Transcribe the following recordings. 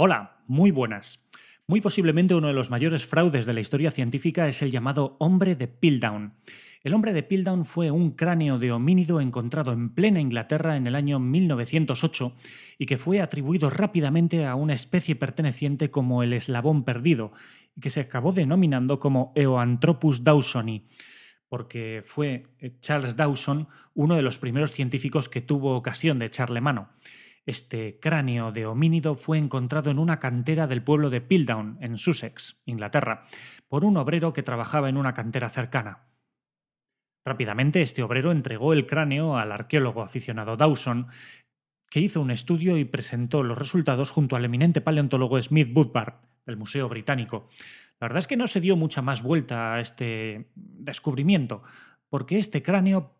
Hola, muy buenas. Muy posiblemente uno de los mayores fraudes de la historia científica es el llamado hombre de Piltdown. El hombre de Piltdown fue un cráneo de homínido encontrado en plena Inglaterra en el año 1908 y que fue atribuido rápidamente a una especie perteneciente como el eslabón perdido y que se acabó denominando como Eoanthropus dawsoni porque fue Charles Dawson uno de los primeros científicos que tuvo ocasión de echarle mano. Este cráneo de homínido fue encontrado en una cantera del pueblo de Piltdown, en Sussex, Inglaterra, por un obrero que trabajaba en una cantera cercana. Rápidamente este obrero entregó el cráneo al arqueólogo aficionado Dawson, que hizo un estudio y presentó los resultados junto al eminente paleontólogo Smith Woodward del Museo Británico. La verdad es que no se dio mucha más vuelta a este descubrimiento, porque este cráneo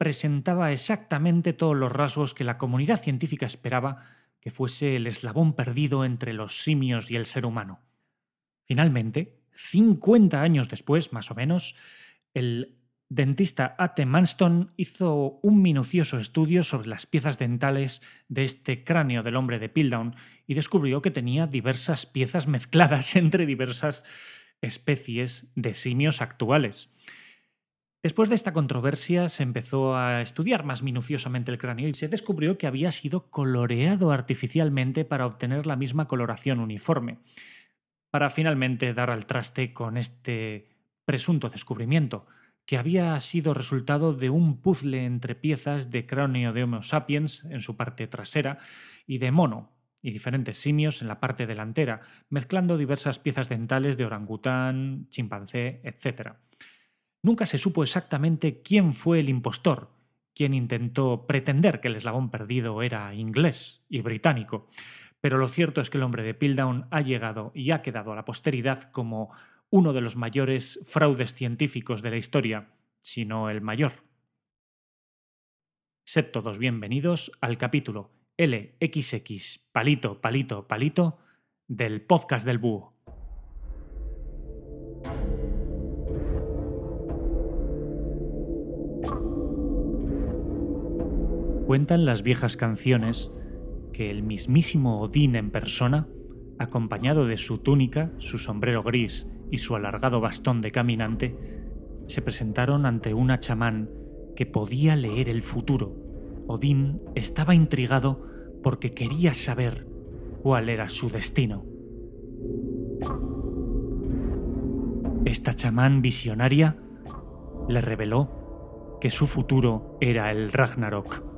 presentaba exactamente todos los rasgos que la comunidad científica esperaba que fuese el eslabón perdido entre los simios y el ser humano. Finalmente, 50 años después, más o menos, el dentista A.T. Manston hizo un minucioso estudio sobre las piezas dentales de este cráneo del hombre de Piltdown y descubrió que tenía diversas piezas mezcladas entre diversas especies de simios actuales. Después de esta controversia se empezó a estudiar más minuciosamente el cráneo y se descubrió que había sido coloreado artificialmente para obtener la misma coloración uniforme, para finalmente dar al traste con este presunto descubrimiento, que había sido resultado de un puzzle entre piezas de cráneo de Homo sapiens en su parte trasera y de mono y diferentes simios en la parte delantera, mezclando diversas piezas dentales de orangután, chimpancé, etc. Nunca se supo exactamente quién fue el impostor, quien intentó pretender que el eslabón perdido era inglés y británico. Pero lo cierto es que el hombre de Piltdown ha llegado y ha quedado a la posteridad como uno de los mayores fraudes científicos de la historia, si no el mayor. Sed todos bienvenidos al capítulo LXX Palito, Palito, Palito del podcast del Búho. Cuentan las viejas canciones que el mismísimo Odín en persona, acompañado de su túnica, su sombrero gris y su alargado bastón de caminante, se presentaron ante una chamán que podía leer el futuro. Odín estaba intrigado porque quería saber cuál era su destino. Esta chamán visionaria le reveló que su futuro era el Ragnarok,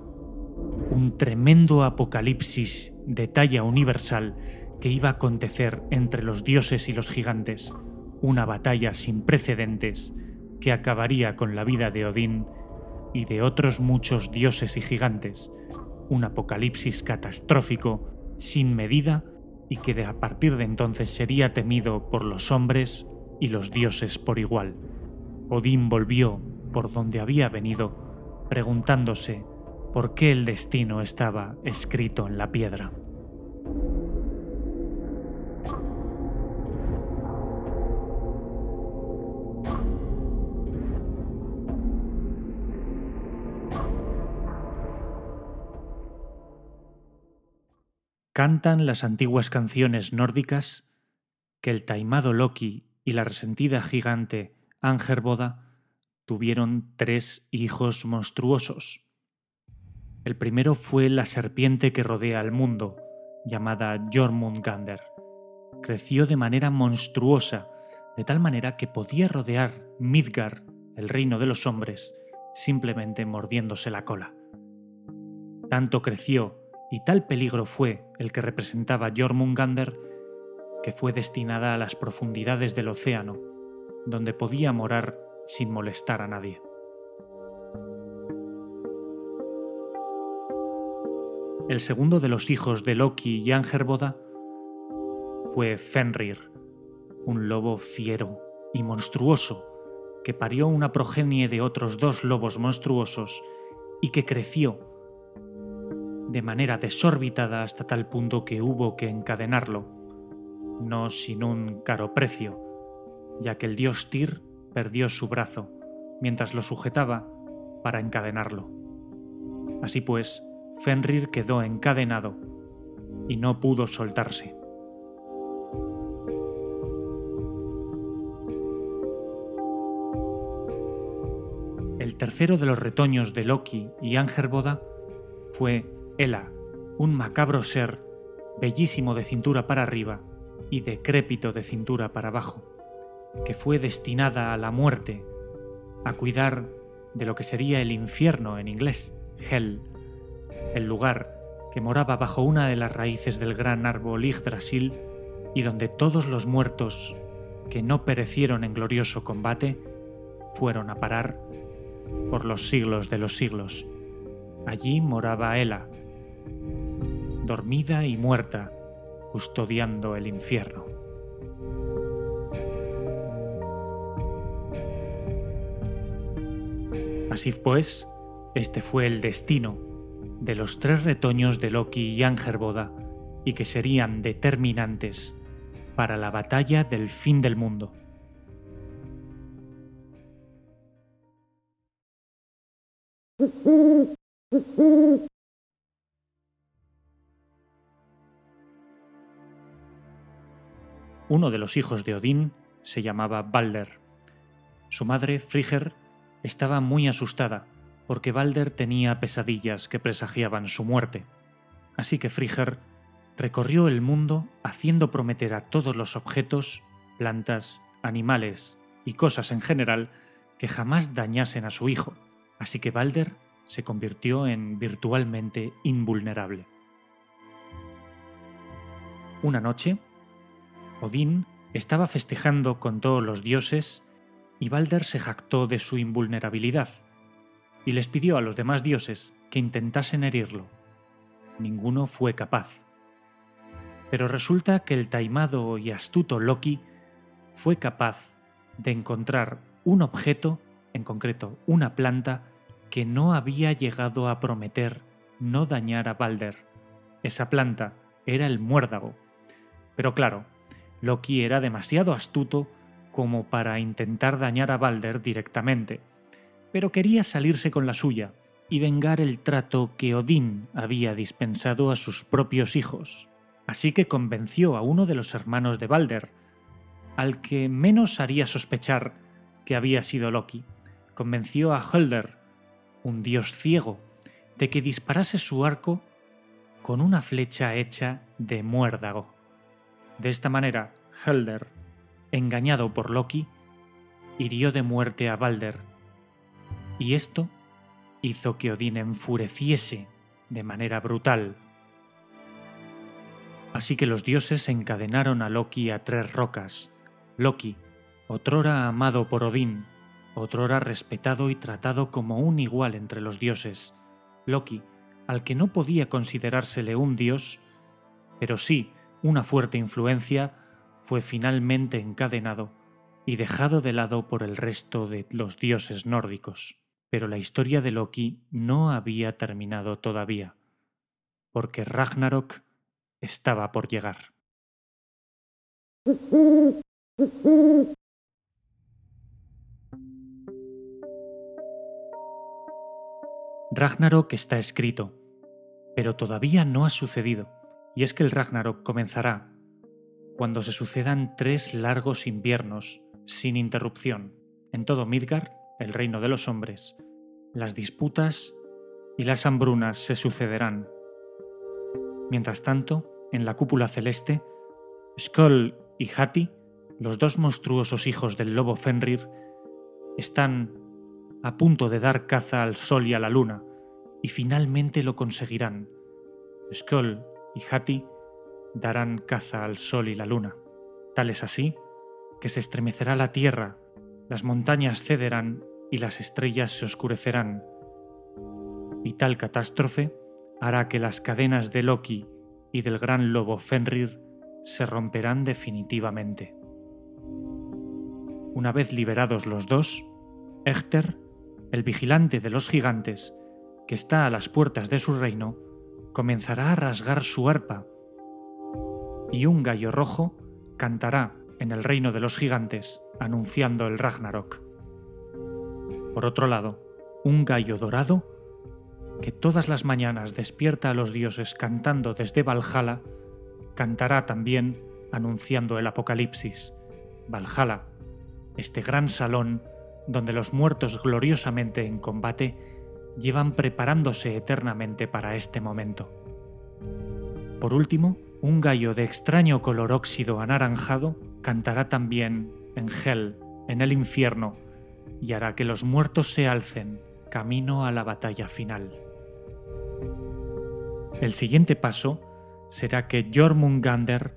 un tremendo apocalipsis de talla universal que iba a acontecer entre los dioses y los gigantes, una batalla sin precedentes que acabaría con la vida de Odín y de otros muchos dioses y gigantes, un apocalipsis catastrófico, sin medida, y que de a partir de entonces sería temido por los hombres y los dioses por igual. Odín volvió por donde había venido, preguntándose por qué el destino estaba escrito en la piedra. Cantan las antiguas canciones nórdicas que el taimado Loki y la resentida gigante Angerboda tuvieron tres hijos monstruosos, el primero fue la serpiente que rodea al mundo, llamada Jormungandr. Creció de manera monstruosa, de tal manera que podía rodear Midgard, el reino de los hombres, simplemente mordiéndose la cola. Tanto creció y tal peligro fue el que representaba Jormungandr que fue destinada a las profundidades del océano, donde podía morar sin molestar a nadie. El segundo de los hijos de Loki y Angerboda fue Fenrir, un lobo fiero y monstruoso que parió una progenie de otros dos lobos monstruosos y que creció de manera desorbitada hasta tal punto que hubo que encadenarlo, no sin un caro precio, ya que el dios Tyr perdió su brazo mientras lo sujetaba para encadenarlo. Así pues, Fenrir quedó encadenado y no pudo soltarse. El tercero de los retoños de Loki y Angerboda fue Ela, un macabro ser, bellísimo de cintura para arriba y decrépito de cintura para abajo, que fue destinada a la muerte, a cuidar de lo que sería el infierno en inglés, Hell, el lugar que moraba bajo una de las raíces del gran árbol Yggdrasil y donde todos los muertos que no perecieron en glorioso combate fueron a parar por los siglos de los siglos. Allí moraba Ela, dormida y muerta, custodiando el infierno. Así pues, este fue el destino de los tres retoños de Loki y Angerboda y que serían determinantes para la batalla del fin del mundo. Uno de los hijos de Odín se llamaba Balder. Su madre, Frigger, estaba muy asustada porque Balder tenía pesadillas que presagiaban su muerte. Así que Frigger recorrió el mundo haciendo prometer a todos los objetos, plantas, animales y cosas en general que jamás dañasen a su hijo. Así que Balder se convirtió en virtualmente invulnerable. Una noche, Odín estaba festejando con todos los dioses y Balder se jactó de su invulnerabilidad y les pidió a los demás dioses que intentasen herirlo. Ninguno fue capaz. Pero resulta que el taimado y astuto Loki fue capaz de encontrar un objeto, en concreto una planta, que no había llegado a prometer no dañar a Balder. Esa planta era el muérdago. Pero claro, Loki era demasiado astuto como para intentar dañar a Balder directamente, pero quería salirse con la suya y vengar el trato que Odín había dispensado a sus propios hijos. Así que convenció a uno de los hermanos de Balder, al que menos haría sospechar que había sido Loki. Convenció a Hölder, un dios ciego, de que disparase su arco con una flecha hecha de muérdago. De esta manera, Hölder engañado por Loki, hirió de muerte a Balder, y esto hizo que Odín enfureciese de manera brutal. Así que los dioses encadenaron a Loki a tres rocas. Loki, otrora amado por Odín, otrora respetado y tratado como un igual entre los dioses. Loki, al que no podía considerársele un dios, pero sí una fuerte influencia fue finalmente encadenado y dejado de lado por el resto de los dioses nórdicos. Pero la historia de Loki no había terminado todavía, porque Ragnarok estaba por llegar. Ragnarok está escrito, pero todavía no ha sucedido, y es que el Ragnarok comenzará cuando se sucedan tres largos inviernos sin interrupción en todo Midgard, el reino de los hombres, las disputas y las hambrunas se sucederán. Mientras tanto, en la cúpula celeste, Skoll y Hati, los dos monstruosos hijos del lobo Fenrir, están a punto de dar caza al sol y a la luna, y finalmente lo conseguirán. Skoll y Hati darán caza al sol y la luna. Tal es así que se estremecerá la tierra, las montañas cederán y las estrellas se oscurecerán. Y tal catástrofe hará que las cadenas de Loki y del gran lobo Fenrir se romperán definitivamente. Una vez liberados los dos, Échter, el vigilante de los gigantes, que está a las puertas de su reino, comenzará a rasgar su arpa y un gallo rojo cantará en el reino de los gigantes, anunciando el Ragnarok. Por otro lado, un gallo dorado, que todas las mañanas despierta a los dioses cantando desde Valhalla, cantará también anunciando el Apocalipsis. Valhalla, este gran salón donde los muertos gloriosamente en combate llevan preparándose eternamente para este momento. Por último, un gallo de extraño color óxido anaranjado cantará también en Hell, en el infierno, y hará que los muertos se alcen camino a la batalla final. El siguiente paso será que Jormungandr,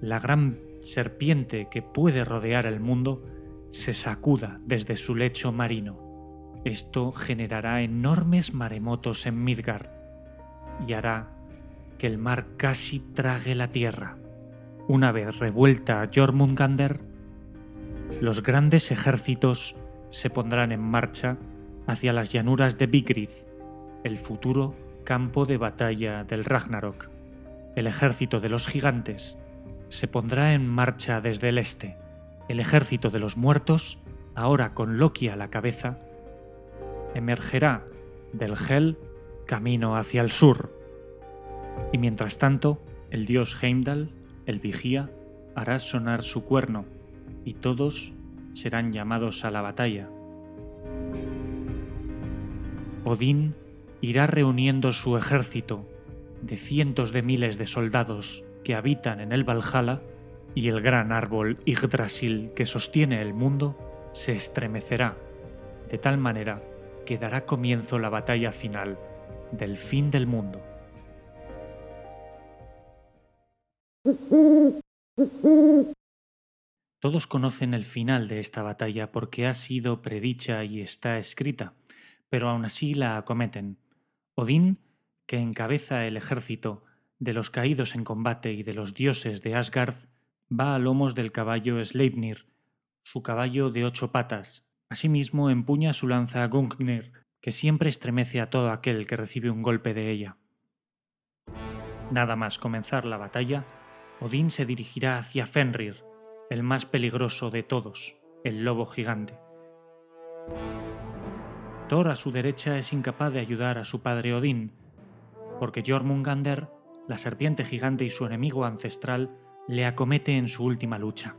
la gran serpiente que puede rodear el mundo, se sacuda desde su lecho marino. Esto generará enormes maremotos en Midgard y hará que el mar casi trague la tierra. Una vez revuelta Jormungandr, los grandes ejércitos se pondrán en marcha hacia las llanuras de Vigrid, el futuro campo de batalla del Ragnarok. El ejército de los gigantes se pondrá en marcha desde el este. El ejército de los muertos, ahora con Loki a la cabeza, emergerá del Hel camino hacia el sur. Y mientras tanto, el dios Heimdall, el vigía, hará sonar su cuerno, y todos serán llamados a la batalla. Odín irá reuniendo su ejército de cientos de miles de soldados que habitan en el Valhalla y el gran árbol Yggdrasil que sostiene el mundo se estremecerá, de tal manera que dará comienzo la batalla final del fin del mundo. Todos conocen el final de esta batalla porque ha sido predicha y está escrita, pero aún así la acometen. Odín, que encabeza el ejército de los caídos en combate y de los dioses de Asgard, va a lomos del caballo Sleipnir, su caballo de ocho patas. Asimismo empuña su lanza Gungnir, que siempre estremece a todo aquel que recibe un golpe de ella. Nada más comenzar la batalla, Odín se dirigirá hacia Fenrir, el más peligroso de todos, el lobo gigante. Thor a su derecha es incapaz de ayudar a su padre Odín, porque Jormungandr la serpiente gigante y su enemigo ancestral le acomete en su última lucha.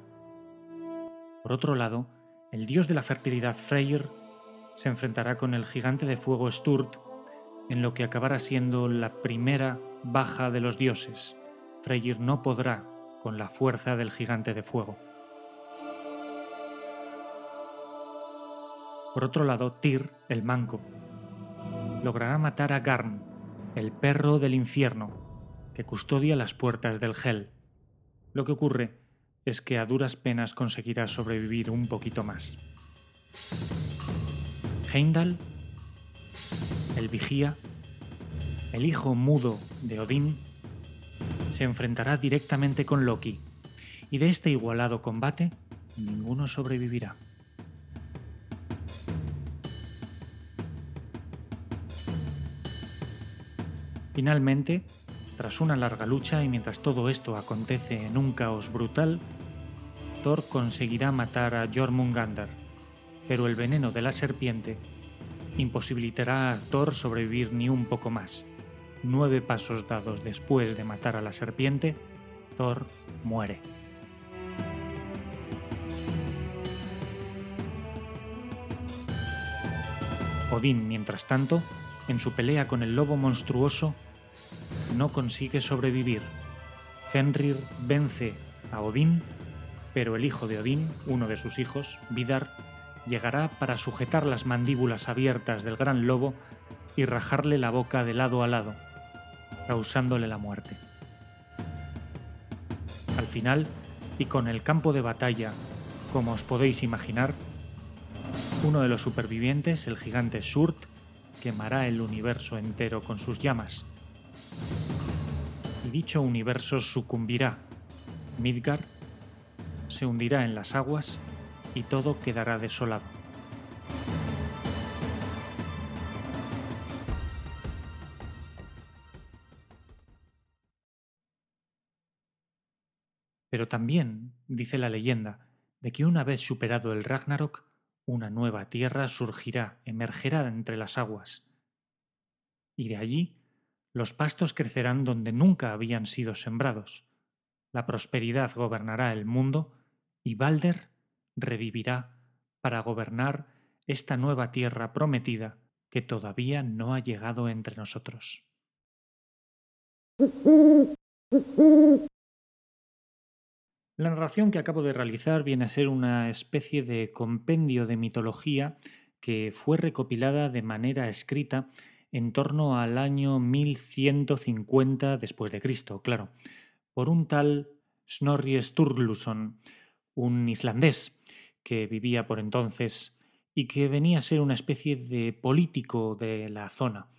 Por otro lado, el dios de la fertilidad Freyr se enfrentará con el gigante de fuego Sturt en lo que acabará siendo la primera baja de los dioses. Freyr no podrá con la fuerza del gigante de fuego. Por otro lado, Tyr, el manco, logrará matar a Garn, el perro del infierno, que custodia las puertas del Hel. Lo que ocurre es que a duras penas conseguirá sobrevivir un poquito más. Heimdall, el vigía, el hijo mudo de Odín, se enfrentará directamente con Loki, y de este igualado combate ninguno sobrevivirá. Finalmente, tras una larga lucha y mientras todo esto acontece en un caos brutal, Thor conseguirá matar a Jormungandr, pero el veneno de la serpiente imposibilitará a Thor sobrevivir ni un poco más. Nueve pasos dados después de matar a la serpiente, Thor muere. Odín, mientras tanto, en su pelea con el lobo monstruoso, no consigue sobrevivir. Fenrir vence a Odín, pero el hijo de Odín, uno de sus hijos, Vidar, llegará para sujetar las mandíbulas abiertas del gran lobo y rajarle la boca de lado a lado, causándole la muerte. Al final, y con el campo de batalla, como os podéis imaginar, uno de los supervivientes, el gigante Surt, quemará el universo entero con sus llamas, y dicho universo sucumbirá. Midgard se hundirá en las aguas y todo quedará desolado. Pero también dice la leyenda de que una vez superado el Ragnarok, una nueva tierra surgirá, emergerá entre las aguas, y de allí los pastos crecerán donde nunca habían sido sembrados. La prosperidad gobernará el mundo y Balder revivirá para gobernar esta nueva tierra prometida que todavía no ha llegado entre nosotros. La narración que acabo de realizar viene a ser una especie de compendio de mitología que fue recopilada de manera escrita en torno al año 1150 después de Cristo, claro, por un tal Snorri Sturluson, un islandés que vivía por entonces y que venía a ser una especie de político de la zona.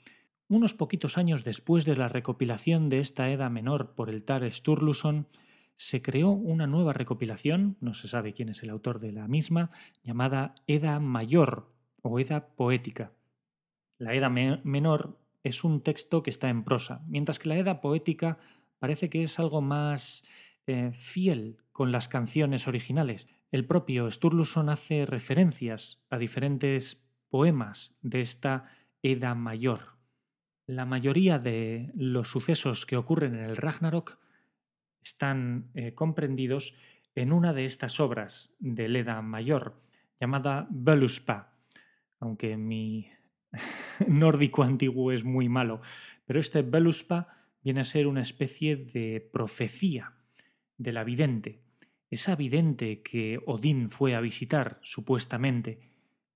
Unos poquitos años después de la recopilación de esta Edda menor por el tal Sturluson, se creó una nueva recopilación, no se sabe quién es el autor de la misma, llamada Edda Mayor o Edda Poética. La Edda menor es un texto que está en prosa, mientras que la Edda poética parece que es algo más eh, fiel con las canciones originales. El propio Sturluson hace referencias a diferentes poemas de esta Edda mayor. La mayoría de los sucesos que ocurren en el Ragnarok están eh, comprendidos en una de estas obras del Edda mayor, llamada Völuspa, aunque mi nórdico antiguo es muy malo, pero este Beluspa viene a ser una especie de profecía de la vidente, esa vidente que Odín fue a visitar supuestamente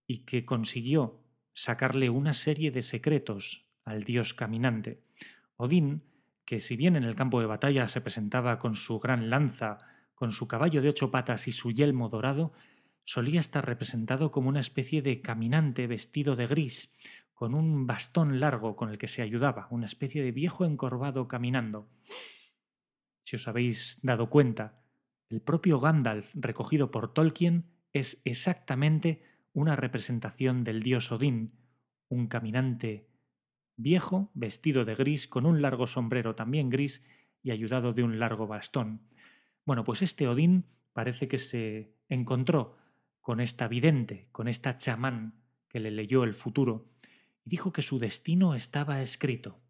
y que consiguió sacarle una serie de secretos al dios caminante. Odín, que si bien en el campo de batalla se presentaba con su gran lanza, con su caballo de ocho patas y su yelmo dorado, solía estar representado como una especie de caminante vestido de gris, con un bastón largo con el que se ayudaba, una especie de viejo encorvado caminando. Si os habéis dado cuenta, el propio Gandalf recogido por Tolkien es exactamente una representación del dios Odín, un caminante viejo, vestido de gris, con un largo sombrero también gris y ayudado de un largo bastón. Bueno, pues este Odín parece que se encontró con esta vidente, con esta chamán que le leyó el futuro, y dijo que su destino estaba escrito.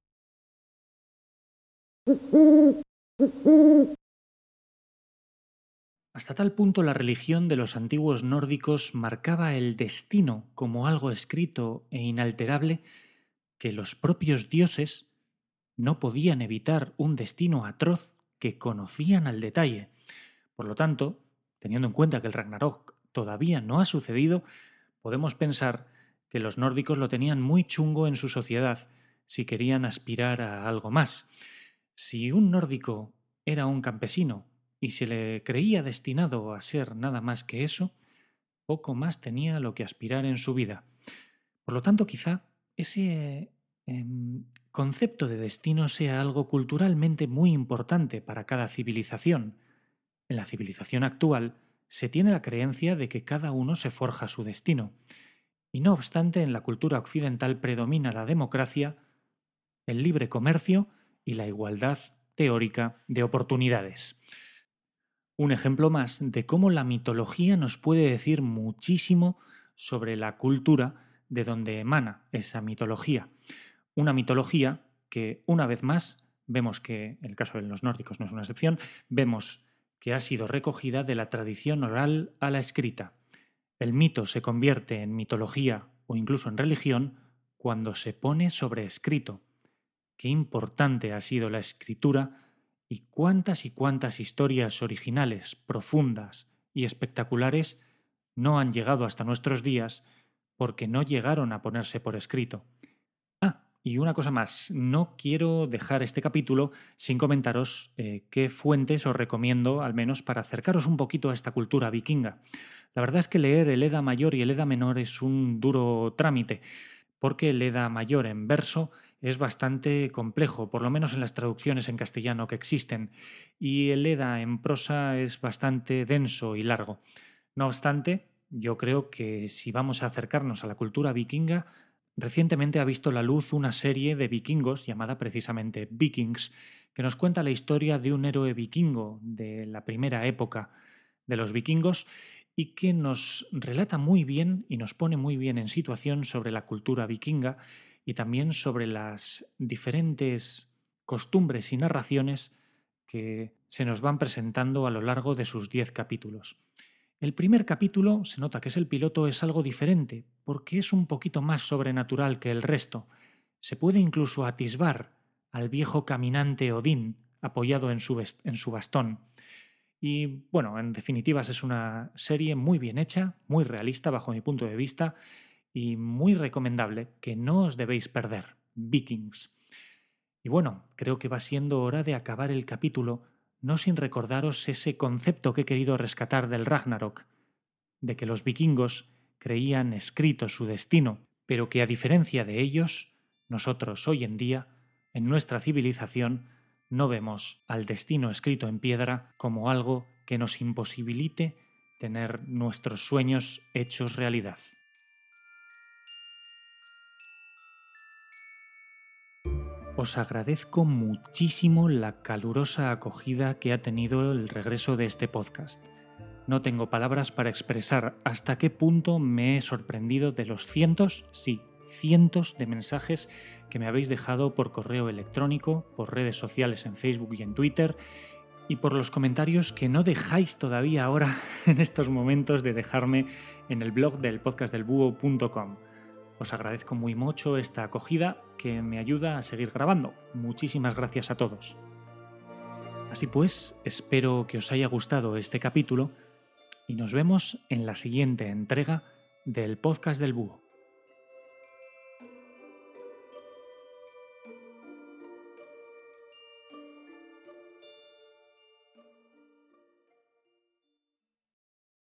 Hasta tal punto la religión de los antiguos nórdicos marcaba el destino como algo escrito e inalterable que los propios dioses no podían evitar un destino atroz que conocían al detalle. Por lo tanto, teniendo en cuenta que el Ragnarok todavía no ha sucedido, podemos pensar que los nórdicos lo tenían muy chungo en su sociedad si querían aspirar a algo más. Si un nórdico era un campesino y se le creía destinado a ser nada más que eso, poco más tenía lo que aspirar en su vida. Por lo tanto, quizá ese em, concepto de destino sea algo culturalmente muy importante para cada civilización. En la civilización actual, se tiene la creencia de que cada uno se forja su destino. Y no obstante, en la cultura occidental predomina la democracia, el libre comercio y la igualdad teórica de oportunidades. Un ejemplo más de cómo la mitología nos puede decir muchísimo sobre la cultura de donde emana esa mitología. Una mitología que, una vez más, vemos que, en el caso de los nórdicos no es una excepción, vemos que ha sido recogida de la tradición oral a la escrita. El mito se convierte en mitología o incluso en religión cuando se pone sobre escrito. Qué importante ha sido la escritura y cuántas y cuántas historias originales, profundas y espectaculares no han llegado hasta nuestros días porque no llegaron a ponerse por escrito. Y una cosa más, no quiero dejar este capítulo sin comentaros eh, qué fuentes os recomiendo, al menos para acercaros un poquito a esta cultura vikinga. La verdad es que leer el Eda mayor y el Eda menor es un duro trámite, porque el Eda mayor en verso es bastante complejo, por lo menos en las traducciones en castellano que existen, y el Eda en prosa es bastante denso y largo. No obstante, yo creo que si vamos a acercarnos a la cultura vikinga, Recientemente ha visto la luz una serie de vikingos llamada precisamente Vikings, que nos cuenta la historia de un héroe vikingo de la primera época de los vikingos y que nos relata muy bien y nos pone muy bien en situación sobre la cultura vikinga y también sobre las diferentes costumbres y narraciones que se nos van presentando a lo largo de sus diez capítulos. El primer capítulo, se nota que es el piloto, es algo diferente, porque es un poquito más sobrenatural que el resto. Se puede incluso atisbar al viejo caminante Odín apoyado en su, en su bastón. Y bueno, en definitivas es una serie muy bien hecha, muy realista bajo mi punto de vista y muy recomendable que no os debéis perder. Vikings. Y bueno, creo que va siendo hora de acabar el capítulo, no sin recordaros ese concepto que he querido rescatar del Ragnarok, de que los vikingos creían escrito su destino, pero que a diferencia de ellos, nosotros hoy en día, en nuestra civilización, no vemos al destino escrito en piedra como algo que nos imposibilite tener nuestros sueños hechos realidad. Os agradezco muchísimo la calurosa acogida que ha tenido el regreso de este podcast. No tengo palabras para expresar hasta qué punto me he sorprendido de los cientos, sí, cientos de mensajes que me habéis dejado por correo electrónico, por redes sociales en Facebook y en Twitter y por los comentarios que no dejáis todavía ahora en estos momentos de dejarme en el blog del podcastdelbúho.com. Os agradezco muy mucho esta acogida que me ayuda a seguir grabando. Muchísimas gracias a todos. Así pues, espero que os haya gustado este capítulo y nos vemos en la siguiente entrega del podcast del búho.